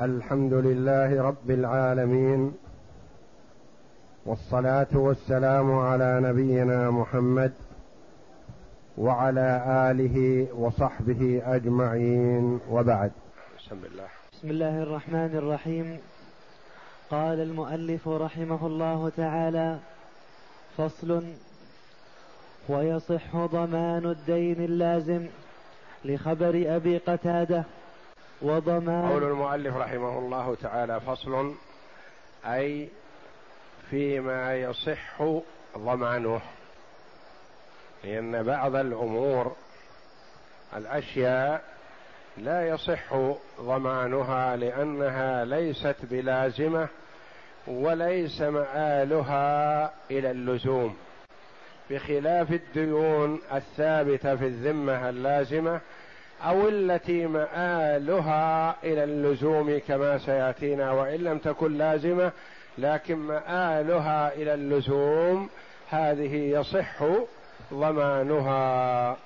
الحمد لله رب العالمين والصلاة والسلام على نبينا محمد وعلى آله وصحبه أجمعين وبعد. بسم الله. بسم الله الرحمن الرحيم. قال المؤلف رحمه الله تعالى فصل ويصح ضمان الدين اللازم لخبر أبي قتادة وضمان. قول المؤلف رحمه الله تعالى فصل أي فيما يصح ضمانه لأن بعض الأمور الأشياء لا يصح ضمانها لأنها ليست بلازمة وليس مآلها إلى اللزوم. بخلاف الديون الثابتة في الذمة اللازمة أو التي مآلها إلى اللزوم كما سيأتينا وإن لم تكن لازمة لكن مآلها إلى اللزوم هذه يصح ضمانها.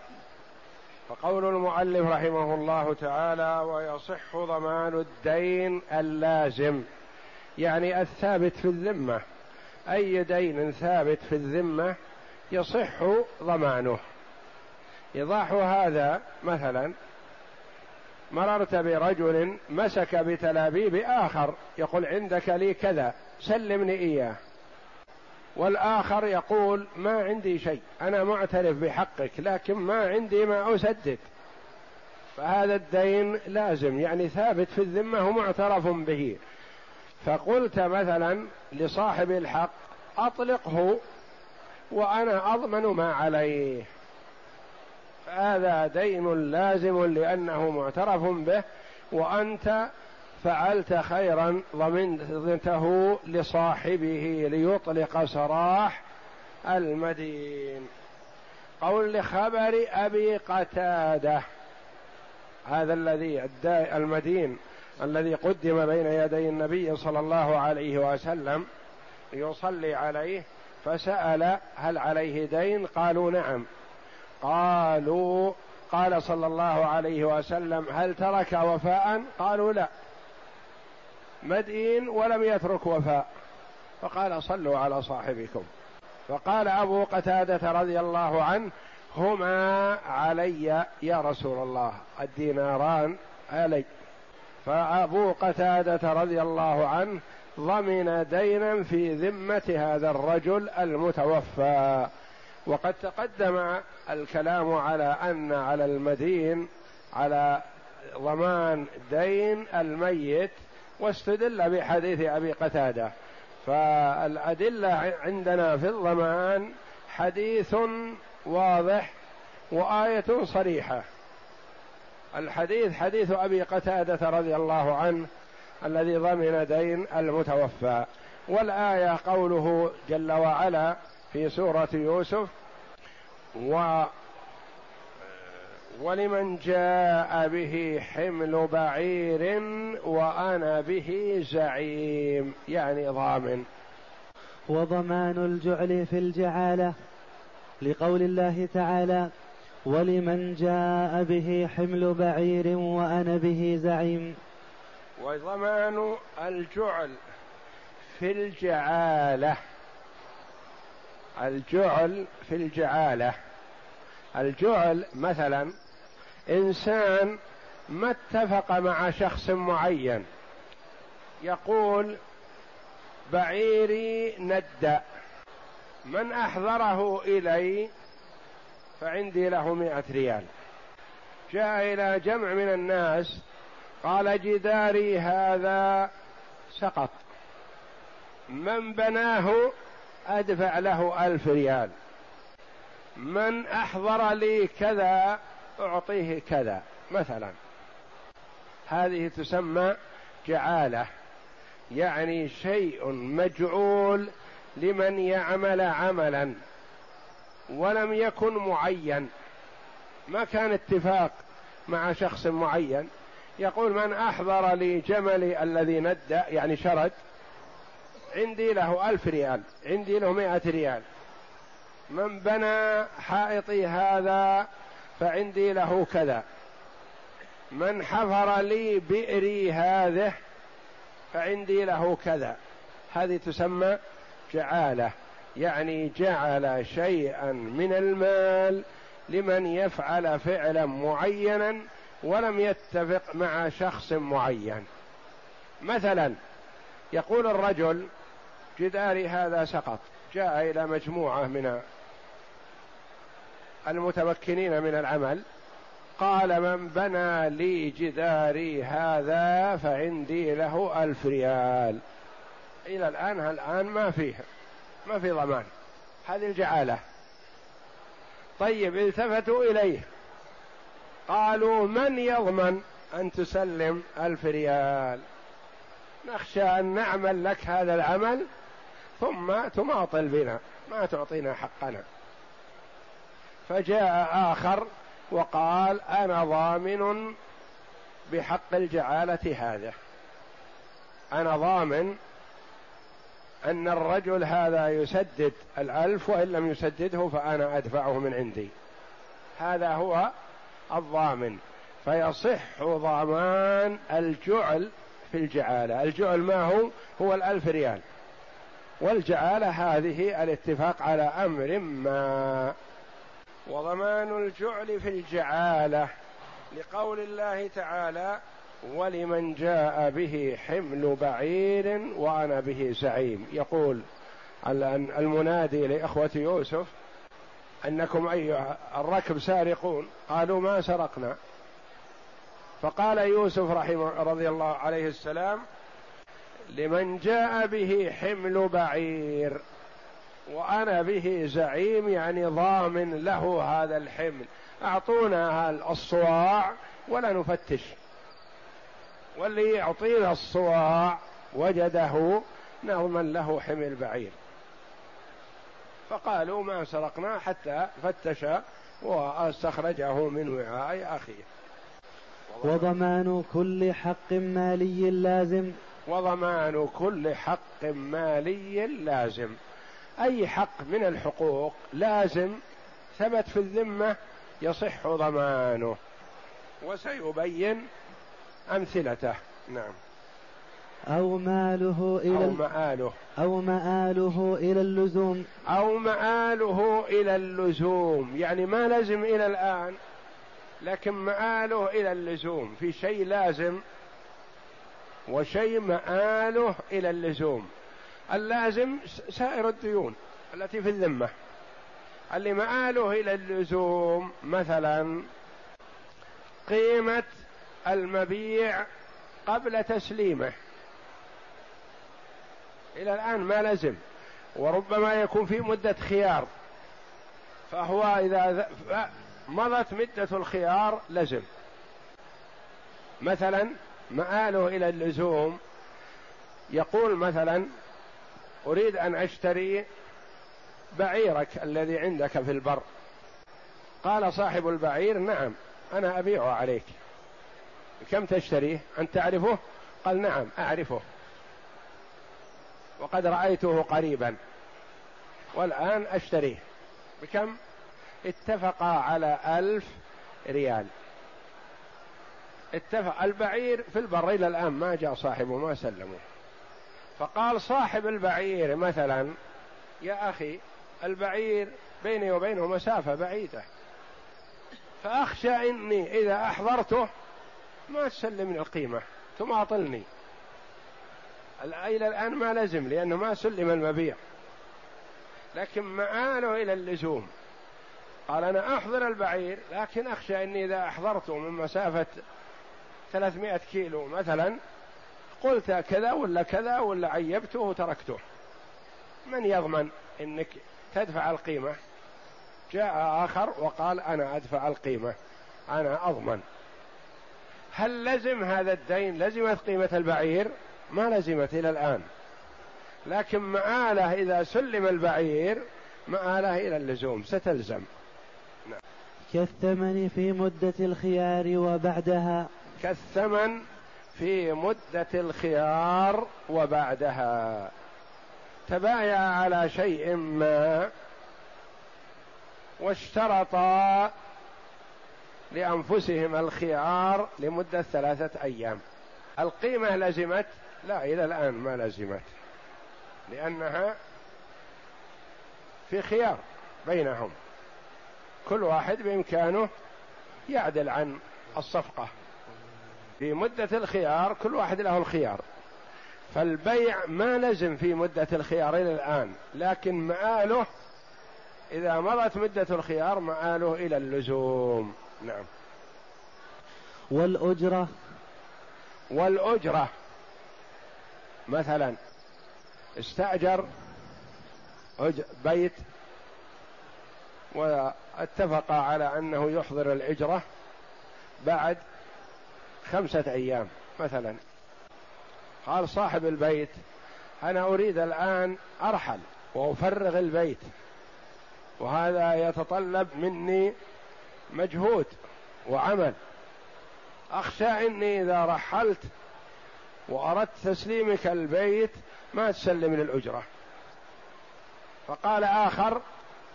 فقول المؤلف رحمه الله تعالى ويصح ضمان الدين اللازم يعني الثابت في الذمة. أي دين ثابت في الذمة يصح ضمانه. إيضاح هذا مثلا مررت برجل مسك بتلابيب آخر يقول عندك لي كذا سلمني إياه. والآخر يقول ما عندي شيء أنا معترف بحقك لكن ما عندي ما أسدد. فهذا الدين لازم يعني ثابت في الذمة ومعترف به. فقلت مثلا لصاحب الحق أطلقه وأنا أضمن ما عليه. هذا دين لازم لأنه معترف به وأنت فعلت خيرا ضمنته لصاحبه ليطلق سراح المدين. قول لخبر أبي قتادة هذا الذي المدين الذي قدم بين يدي النبي صلى الله عليه وسلم يصلي عليه فسأل هل عليه دين؟ قالوا نعم. قالوا قال صلى الله عليه وسلم هل ترك وفاء؟ قالوا لا. مدين ولم يترك وفاء. فقال صلوا على صاحبكم. فقال أبو قتادة رضي الله عنه هما علي يا رسول الله الديناران علي. فأبو قتادة رضي الله عنه ضمن دينا في ذمة هذا الرجل المتوفى. وقد تقدم الكلام على أن على المدين على ضمان دين الميت واستدل بحديث أبي قتادة. فالأدلة عندنا في الضمان حديث واضح وآية صريحة. الحديث حديث أبي قتادة رضي الله عنه الذي ضمن دين المتوفى. والآية قوله جل وعلا في سورة يوسف و ولمن جاء به حمل بعير وأنا به زعيم يعني ضامن. وضمان الجعل في الجعالة لقول الله تعالى ولمن جاء به حمل بعير وأنا به زعيم. وضمان الجعل في الجعالة. الجعل في الجعالة. الجعل مثلا إنسان ما اتفق مع شخص معين. يقول بعيري ندى من أحضره إلي فعندي له مائه ريال. جاء إلى جمع من الناس قال جداري هذا سقط. من بناه أدفع له ألف ريال. من أحضر لي كذا أعطيه كذا مثلا. هذه تسمى جعالة يعني شيء مجعول لمن يعمل عملا ولم يكن معين. ما كان اتفاق مع شخص معين. يقول من أحضر لي جملي الذي ندى يعني شرد عندي له ألف ريال عندي له مائة ريال. من بنى حائطي هذا فعندي له كذا. من حفر لي بئري هذه فعندي له كذا. هذه تسمى جعالة يعني جعل شيئا من المال لمن يفعل فعلا معينا ولم يتفق مع شخص معين. مثلا يقول الرجل جداري هذا سقط. جاء إلى مجموعة من المتمكنين من العمل. قال من بنى لي جداري هذا فعندي له ألف ريال. إلى الآن الآن ما فيه ما في ضمان. هذه الجعالة. طيب التفتوا إليه. قالوا من يضمن أن تسلم ألف ريال؟ نخشى أن نعمل لك هذا العمل. ثم تماطل بنا ما تعطينا حقنا. فجاء آخر وقال أنا ضامن بحق الجعالة هذا. أنا ضامن أن الرجل هذا يسدد الألف وإن لم يسدده فأنا أدفعه من عندي. هذا هو الضامن. فيصح ضمان الجعل في الجعالة. الجعل ما هو؟ هو الألف ريال. والجعاله هذه الاتفاق على أمر ما وضمان الجعل في الجعالة لقول الله تعالى ولمن جاء به حمل بعير وأنا به زعيم يقول المنادي لإخوة يوسف أنكم أيها الركب سارقون. قالوا ما سرقنا. فقال يوسف رحمه رضي الله عليه السلام لمن جاء به حمل بعير وأنا به زعيم يعني ضامن له هذا الحمل. أعطونا الصواع ولا نفتش. واللي يعطينا الصواع وجده نضمن له حمل بعير. فقالوا ما سرقنا حتى فتش واستخرجه من وعاء أخيه. وضمان كل حق مالي لازم. وضمان كل حق مالي لازم. أي حق من الحقوق لازم ثبت في الذمة يصح ضمانه. وسيبين أمثلته. نعم. أو ماله إلى أو مآله. أو مآله إلى اللزوم. أو مآله إلى اللزوم. يعني ما لازم إلى الآن لكن مآله إلى اللزوم. في شيء لازم وشيء مآله إلى اللزوم اللازم سائر الديون التي في الذمة. اللي مآله إلى اللزوم مثلا قيمة المبيع قبل تسليمه. إلى الآن ما لزم. وربما يكون في مدة خيار. فهو إذا مضت مدة الخيار لزم. مثلا مآله إلى اللزوم. يقول مثلا أريد أن أشتري بعيرك الذي عندك في البر. قال صاحب البعير نعم أنا أبيعه عليك. كم تشتريه أنت تعرفه؟ قال نعم أعرفه. وقد رأيته قريبا. والآن أشتريه. بكم؟ اتفقا على ألف ريال. اتفق. البعير في البر إلى الآن ما جاء صاحبه ما سلمه. فقال صاحب البعير مثلا يا أخي البعير بيني وبينه مسافة بعيدة. فأخشى إني إذا أحضرته ما تسلمني القيمة تماطلني إلى الآن ما لزم لأنه ما سلم المبيع. لكن مآله إلى اللزوم. قال أنا أحضر البعير لكن أخشى أني إذا أحضرته من مسافة 300 كيلو مثلا قلت كذا ولا كذا ولا عيبته وتركته. من يضمن إنك تدفع القيمة؟ جاء آخر وقال أنا أدفع القيمة. أنا أضمن. هل لزم هذا الدين؟ لزمت قيمة البعير؟ ما لزمت إلى الآن. لكن مآلة إذا سلم البعير مآلة إلى اللزوم. ستلزم. نعم. كالثمن في مدة الخيار وبعدها. كالثمن في مدة الخيار وبعدها. تبايع على شيء ما واشترطا لأنفسهم الخيار لمدة ثلاثة أيام. القيمة لزمت؟ لا إلى الآن ما لزمت. لأنها في خيار بينهم. كل واحد بإمكانه يعدل عن الصفقة. في مدة الخيار كل واحد له الخيار. فالبيع ما لزم في مدة الخيار إلى الآن لكن مآله إذا مضت مدة الخيار مآله إلى اللزوم. نعم. والأجرة؟ والأجرة. مثلا استأجر بيت واتفق على أنه يحضر الإجرة بعد خمسة أيام مثلا. قال صاحب البيت أنا أريد الآن أرحل وأفرغ البيت وهذا يتطلب مني مجهود وعمل. أخشى إني إذا رحلت وأردت تسليمك البيت ما تسلم للأجرة. فقال آخر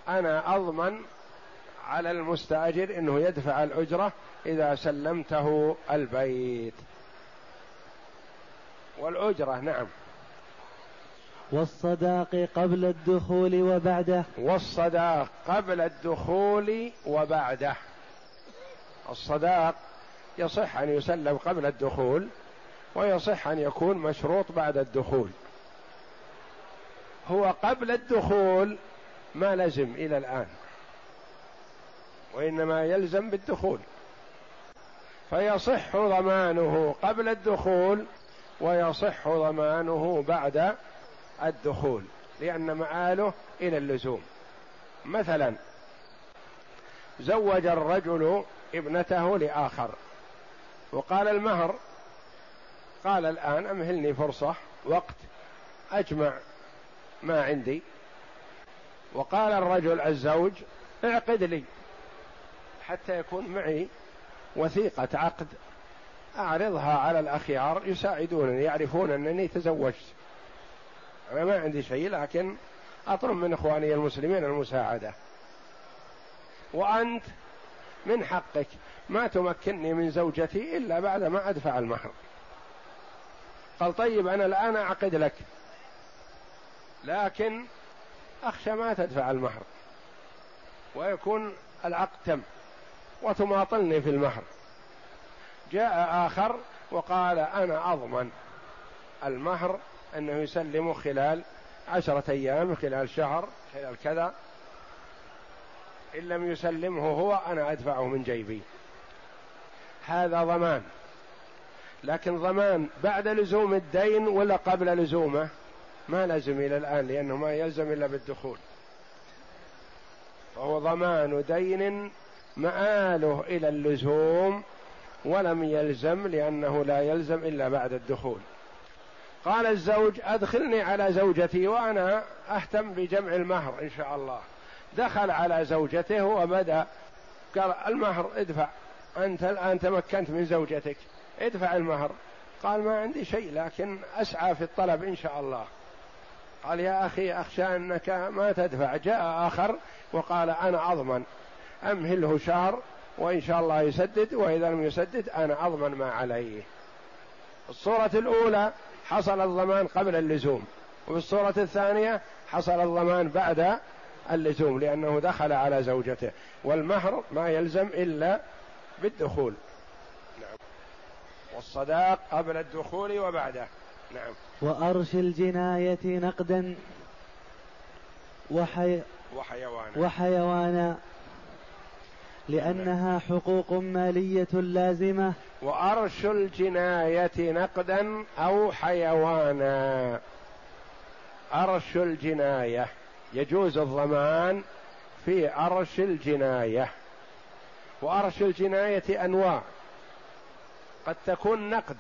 أنا أضمن على المستأجر أنه يدفع الأجرة إذا سلمته البيت. والأجرة نعم. والصداق قبل الدخول وبعده. والصداق قبل الدخول وبعده. الصداق يصح أن يسلم قبل الدخول ويصح أن يكون مشروط بعد الدخول. هو قبل الدخول ما لزم إلى الآن. وإنما يلزم بالدخول. فيصح ضمانه قبل الدخول ويصح ضمانه بعد الدخول لأن مآله إلى اللزوم. مثلا زوج الرجل ابنته لآخر. وقال المهر قال الآن أمهلني فرصة وقت أجمع ما عندي. وقال الرجل الزوج اعقد لي. حتى يكون معي وثيقة عقد. أعرضها على الأخيار يساعدونني يعرفون أنني تزوجت. أنا ما عندي شيء لكن أطلب من إخواني المسلمين المساعدة. وأنت من حقك. ما تمكنني من زوجتي إلا بعد ما أدفع المهر قال طيب أنا الآن أعقد لك. لكن أخشى ما تدفع المهر ويكون العقد تم. وتماطلني في المهر. جاء آخر وقال أنا أضمن المهر أنه يسلمه خلال عشرة أيام خلال شهر خلال كذا. إن لم يسلمه هو أنا أدفعه من جيبي. هذا ضمان. لكن ضمان بعد لزوم الدين ولا قبل لزومه؟ ما لزم إلى الآن لأنه ما يلزم إلا بالدخول. فهو ضمان دين مآله إلى اللزوم ولم يلزم لأنه لا يلزم إلا بعد الدخول. قال الزوج أدخلني على زوجتي وأنا أهتم بجمع المهر إن شاء الله. دخل على زوجته وبدأ قال المهر ادفع أنت الآن تمكنت من زوجتك ادفع المهر. قال ما عندي شيء لكن أسعى في الطلب إن شاء الله. قال يا أخي أخشى أنك ما تدفع. جاء آخر وقال أنا أضمن. أمهله شهر وإن شاء الله يسدد وإذا لم يسدد أنا أضمن ما عليه. الصورة الأولى حصل الضمان قبل اللزوم وفي الصورة الثانية حصل الضمان بعد اللزوم لأنه دخل على زوجته. والمهر ما يلزم إلا بالدخول. نعم. والصداق قبل الدخول وبعده. نعم. وأرش الجناية نقدا وحي وحيوانا وحيوانا لأنها حقوق مالية لازمة. وأرش الجناية نقدا أو حيوانا. أرش الجناية. يجوز الضمان في أرش الجناية. وأرش الجناية أنواع. قد تكون نقد.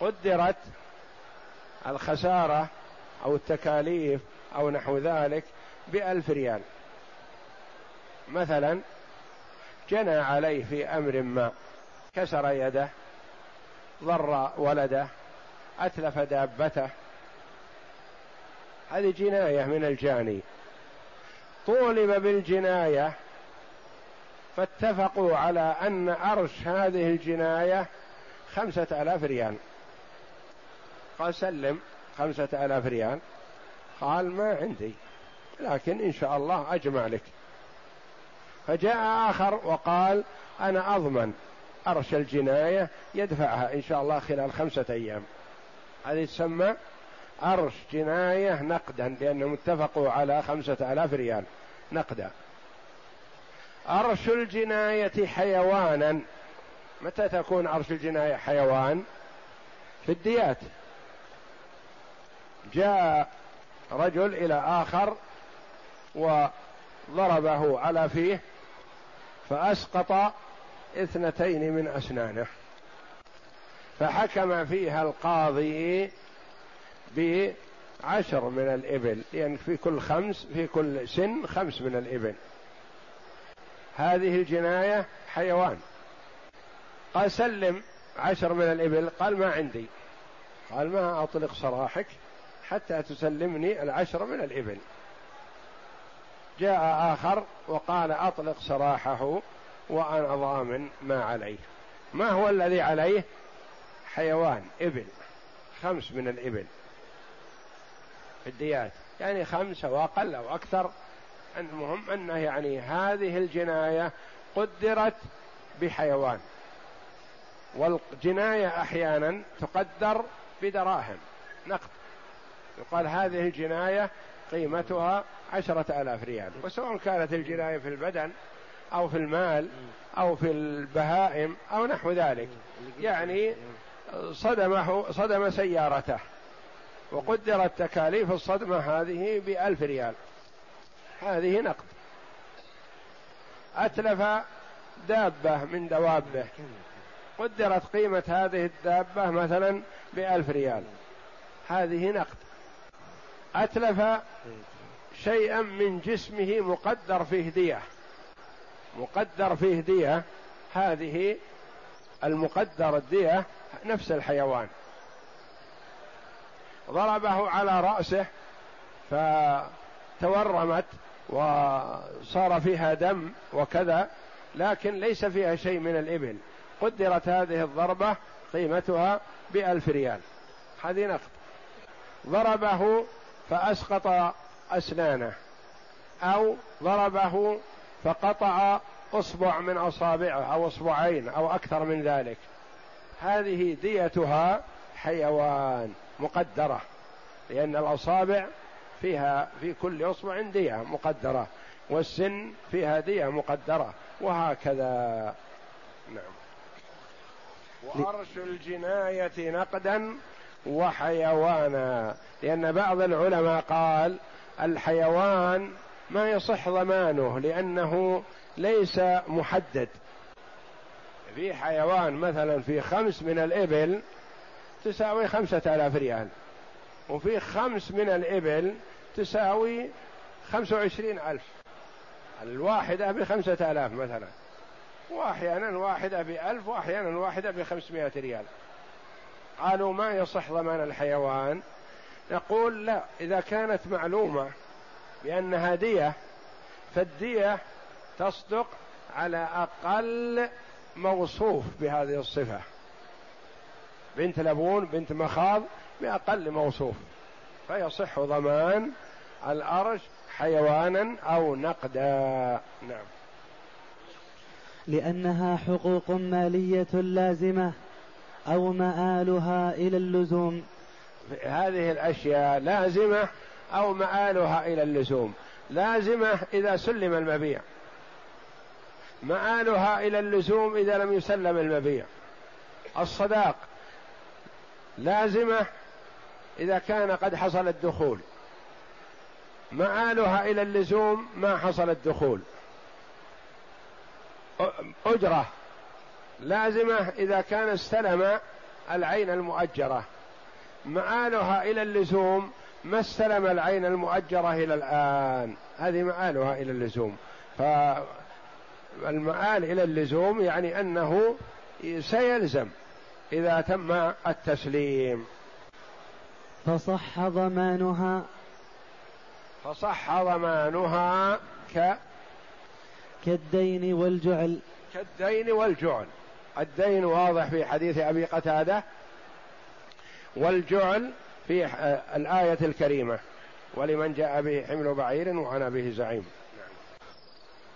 قدرت الخسارة أو التكاليف أو نحو ذلك بألف ريال. مثلا جنى عليه في أمر ما. كسر يده ضر ولده أتلف دابته. هذه جناية من الجاني. طولب بالجناية فاتفقوا على أن أرش هذه الجناية خمسة آلاف ريال. قال سلم خمسة آلاف ريال. قال ما عندي لكن إن شاء الله أجمع لك. فجاء آخر وقال أنا أضمن أرش الجناية يدفعها إن شاء الله خلال خمسة أيام. هذه تسمى أرش جناية نقدا لأنهم اتفقوا على خمسة آلاف ريال. نقدا. أرش الجناية حيوانا. متى تكون أرش الجناية حيوان؟ في الديات. جاء رجل إلى آخر وضربه على فيه فأسقط اثنتين من أسنانه. فحكم فيها القاضي بعشر من الإبل لأن يعني في كل خمس في كل سن خمس من الإبل. هذه الجناية حيوان. قال سلم عشر من الإبل قال ما عندي. قال ما أطلق سراحك حتى تسلمني العشر من الإبل. جاء آخر وقال أطلق سراحه وأنا ضامن ما عليه. ما هو الذي عليه؟ حيوان إبل خمس من الإبل. في الديات يعني خمس أو أقل أو أكثر. المهم أنه يعني هذه الجناية قدرت بحيوان. والجناية أحيانا تقدر بدراهم. نقد. يقال هذه الجناية قيمتها عشرة آلاف ريال. وسواء كانت الجناية في البدن أو في المال أو في البهائم أو نحو ذلك. يعني صدمه صدم سيارته. وقدرت تكاليف الصدمة هذه بألف ريال. هذه نقد. أتلف دابة من دوابه قدرت قيمة هذه الدابة مثلا بألف ريال. هذه نقد. أتلف شيئا من جسمه مقدر فيه دية. مقدر فيه دية. هذه المقدر الدية نفس الحيوان. ضربه على رأسه فتورمت وصار فيها دم وكذا لكن ليس فيها شيء من الإبل. قدرت هذه الضربة قيمتها بألف ريال. هذه نقد ضربه فأسقط أسنانه أو ضربه فقطع أصبع من أصابعه أو أصبعين أو أكثر من ذلك. هذه ديتها حيوان مقدرة لأن الأصابع فيها في كل أصبع دية مقدرة والسن فيها دية مقدرة وهكذا. نعم. وأرش الجناية نقدا وحيوانا. لأن بعض العلماء قال الحيوان ما يصح ضمانه لأنه ليس محدد. في حيوان مثلا في خمس من الإبل تساوي خمسة آلاف ريال وفي خمس من الإبل تساوي خمسة وعشرين ألف. الواحدة بخمسة آلاف مثلا وأحيانا واحدة بألف وأحيانا واحدة بخمسمائة ريال. قالوا ما يصح ضمان الحيوان. نقول لا إذا كانت معلومة بأنها دية فالدية تصدق على أقل موصوف بهذه الصفة. بنت لبون بنت مخاض بأقل موصوف. فيصح ضمان الأرش حيوانا أو نقدا. نعم. لأنها حقوق مالية لازمة. أو مآلها إلى اللزوم. هذه الأشياء لازمة أو مآلها إلى اللزوم. لازمة إذا سلم المبيع. مآلها إلى اللزوم إذا لم يسلم المبيع. الصداق. لازمة إذا كان قد حصل الدخول. مآلها إلى اللزوم ما حصل الدخول. أجرة. لازمة إذا كان استلم العين المؤجرة. مآلها إلى اللزوم ما استلم العين المؤجرة إلى الآن. هذه مآلها إلى اللزوم. فالمآل إلى اللزوم يعني أنه سيلزم إذا تم التسليم. فصح ضمانها فصح ضمانها ك كالدين والجعل. كالدين والجعل. الدين واضح في حديث أبي قتادة والجعل في الآية الكريمة. ولمن جاء به حمل بعير وأنا به زعيم.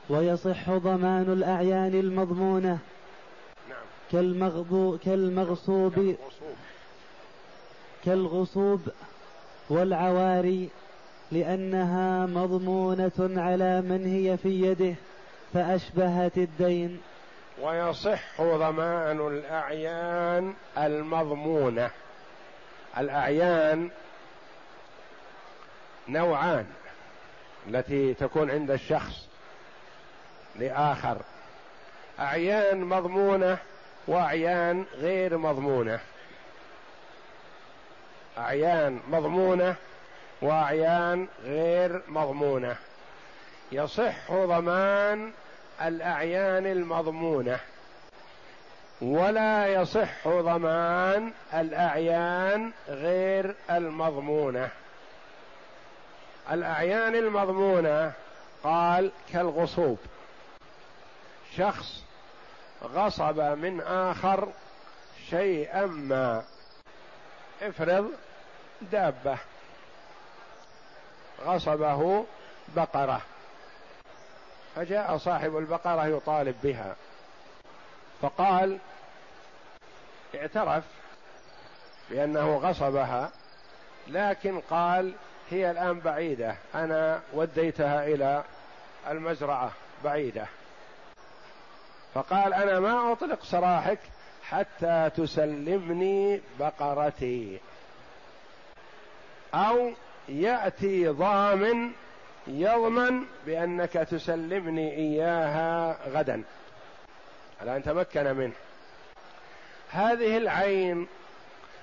ويصح ضمان الأعيان المضمونة نعم. كالمغضو كالمغصوب. كالغصوب والعواري لأنها مضمونة على من هي في يده فأشبهت الدين. ويصح ضمان الأعيان المضمونة. الأعيان نوعان التي تكون عند الشخص لآخر. أعيان مضمونة وأعيان غير مضمونة. أعيان مضمونة وأعيان غير مضمونة. يصح ضمان الأعيان المضمونة ولا يصح ضمان الأعيان غير المضمونة. الأعيان المضمونة قال كالغصوب. شخص غصب من آخر شيئا ما افرض دابة غصبه بقرة. فجاء صاحب البقرة يطالب بها. فقال اعترف بأنه غصبها لكن قال هي الآن بعيدة أنا وديتها إلى المزرعة بعيدة. فقال أنا ما أطلق سراحك حتى تسلمني بقرتي أو يأتي ضامن يضمن بأنك تسلمني إياها غدا. الآن تمكن منه. هذه العين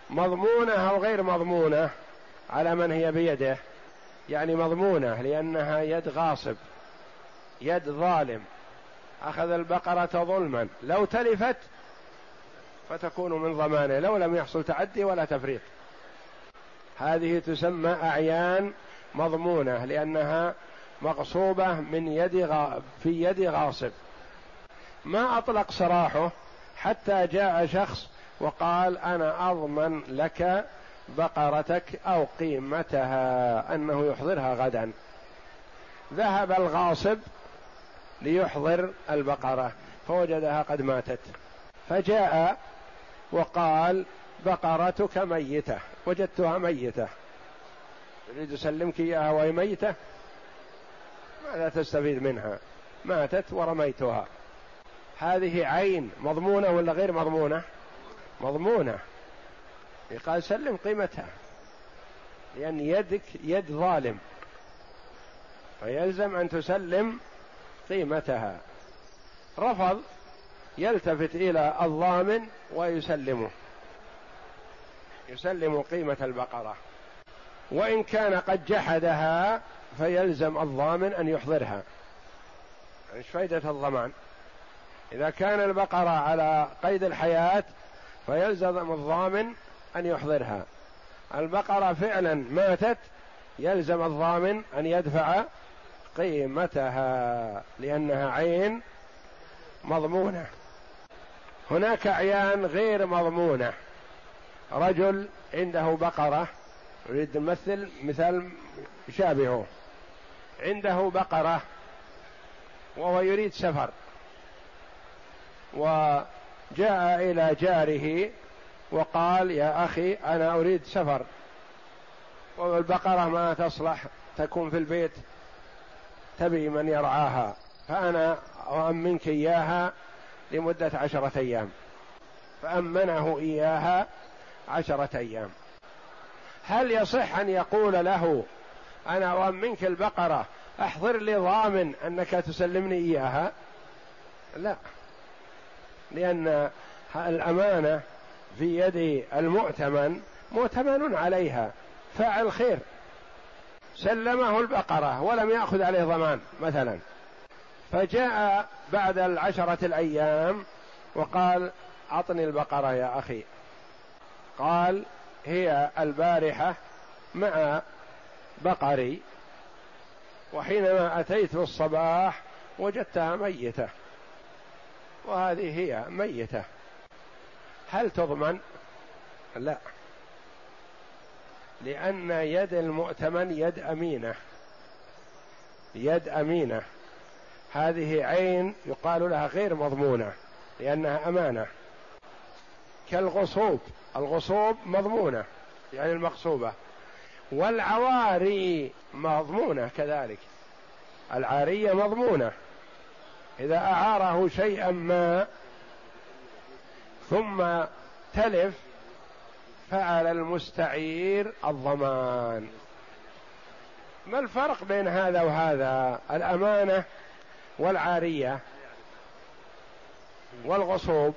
مضمونة أو غير مضمونة على من هي بيده؟ يعني مضمونة لأنها يد غاصب يد ظالم. أخذ البقرة ظلما. لو تلفت فتكون من ضمانه لو لم يحصل تعدي ولا تفريط. هذه تسمى أعيان مضمونة لأنها مغصوبة من يد في يد غاصب. ما أطلق سراحه حتى جاء شخص وقال أنا أضمن لك بقرتك أو قيمتها أنه يحضرها غدا. ذهب الغاصب ليحضر البقرة فوجدها قد ماتت. فجاء وقال بقرتك ميتة وجدتها ميتة. تريد أسلمك إياها وهي ميتة؟ ماذا تستفيد منها؟ ماتت ورميتها. هذه عين مضمونة ولا غير مضمونة؟ مضمونة. قال سلم قيمتها. لأن يدك يد ظالم. فيلزم أن تسلم قيمتها. رفض يلتفت إلى الضامن ويسلمه. يسلم قيمة البقرة. وإن كان قد جحدها فيلزم الضامن أن يحضرها. إيش فائدة الضمان؟ إذا كان البقرة على قيد الحياة فيلزم الضامن أن يحضرها. البقرة فعلا ماتت يلزم الضامن أن يدفع قيمتها لأنها عين مضمونة. هناك أعيان غير مضمونة. رجل عنده بقرة يريد نمثل مثال يشابهه عنده بقرة وهو يريد سفر. وجاء إلى جاره وقال يا أخي أنا أريد سفر. والبقرة ما تصلح تكون في البيت تبي من يرعاها. فأنا أؤمنك إياها لمدة عشرة أيام. فأمنه إياها عشرة أيام. هل يصح أن يقول له أنا أؤمنك البقرة أحضر لي ضامن أنك تسلمني إياها؟ لا. لأن الأمانة في يد المؤتمن مؤتمن عليها. فاعل خير. سلمه البقرة ولم يأخذ عليه ضمان مثلا. فجاء بعد العشرة الأيام وقال أعطني البقرة يا أخي. قال هي البارحة مع بقري وحينما أتيت في الصباح وجدتها ميتة وهذه هي ميتة. هل تضمن؟ لا لأن يد المؤتمن يد أمينة يد أمينة. هذه عين يقال لها غير مضمونة لأنها أمانة. كالغصوب الغصوب مضمونة يعني المغصوبة والعواري مضمونة كذلك. العارية مضمونة. إذا أعاره شيئا ما ثم تلف فعلى المستعير الضمان. ما الفرق بين هذا وهذا؟ الأمانة والعارية والغصوب.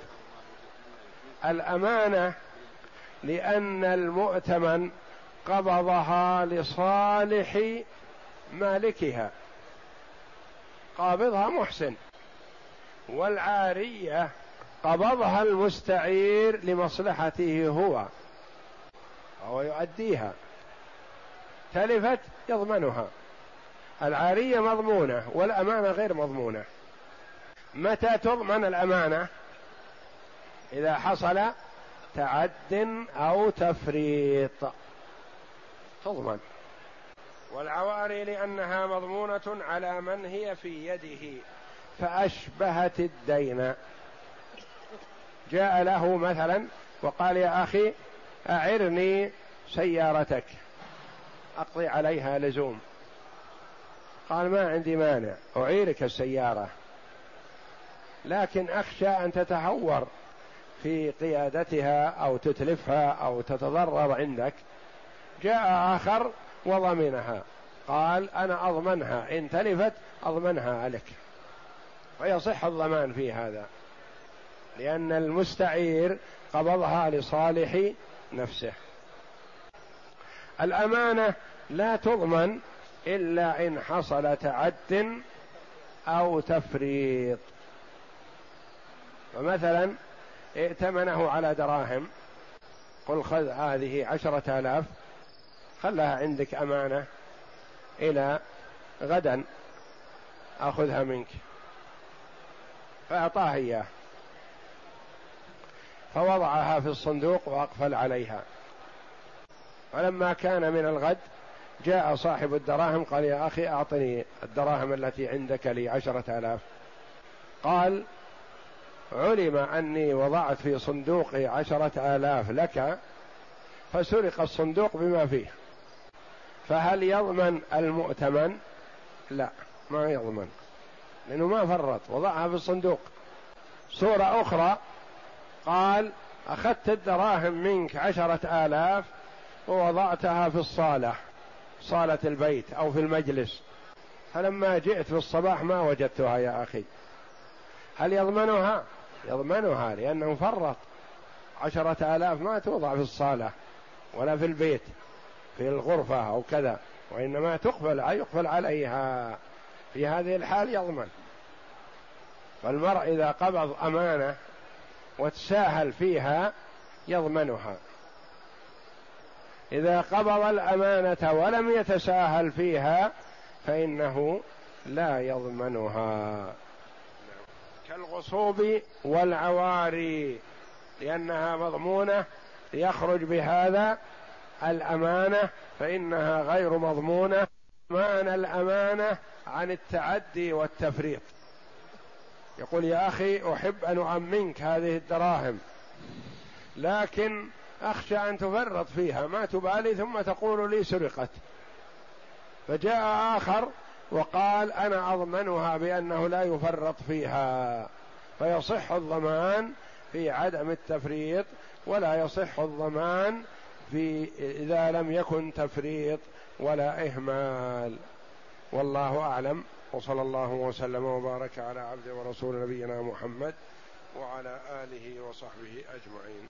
الأمانة لأن المؤتمن قبضها لصالح مالكها. قابضها محسن. والعارية قبضها المستعير لمصلحته هو. وهو يؤديها. تلفت يضمنها. العارية مضمونة والأمانة غير مضمونة. متى تضمن الأمانة؟ إذا حصل تعد أو تفريط. تضمن والعواري لأنها مضمونة على من هي في يده. فأشبهت الدين. جاء له مثلا وقال يا أخي أعرني سيارتك. أقضي عليها لزوم. قال ما عندي مانع أعيرك السيارة. لكن أخشى أن تتهور. في قيادتها أو تتلفها أو تتضرر عندك جاء آخر وضمنها قال أنا أضمنها إن تلفت أضمنها لك. فيصح الضمان في هذا لأن المستعير قبضها لصالح نفسه. الأمانة لا تضمن إلا إن حصل تعد أو تفريط. فمثلا ائتمنه على دراهم. قل خذ هذه عشرة آلاف خلها عندك أمانة إلى غدا أخذها منك. فأعطاه إياه. فوضعها في الصندوق وأقفل عليها. فلما كان من الغد جاء صاحب الدراهم قال يا أخي أعطني الدراهم التي عندك لي عشرة آلاف. قال علم أني وضعت في صندوقي عشرة آلاف لك فسرق الصندوق بما فيه. فهل يضمن المؤتمن؟ لا ما يضمن لأنه ما فرط وضعها في الصندوق. صورة أخرى قال أخذت الدراهم منك عشرة آلاف ووضعتها في الصالة صالة البيت أو في المجلس. فلما جئت في الصباح ما وجدتها يا أخي. هل يضمنها؟ يضمنها لأنه فرط عشرة آلاف ما توضع في الصالة ولا في البيت في الغرفة أو كذا وإنما تقبل يقبل عليها. في هذه الحال يضمن. فالمرء إذا قبض أمانة وتساهل فيها يضمنها. إذا قبض الأمانة ولم يتساهل فيها فإنه لا يضمنها. كالغصوب والعواري لأنها مضمونة يخرج بهذا الأمانة فإنها غير مضمونة معنى الأمانة عن التعدي والتفريط. يقول يا أخي أحب أن أؤمنك هذه الدراهم لكن أخشى أن تفرط فيها ما تبالي ثم تقول لي سرقت. فجاء آخر وقال أنا أضمنها بأنه لا يفرط فيها فيصح الضمان في عدم التفريط ولا يصح الضمان في إذا لم يكن تفريط ولا إهمال. والله أعلم وصلى الله وسلم وبارك على عبد ورسول نبينا محمد وعلى آله وصحبه أجمعين.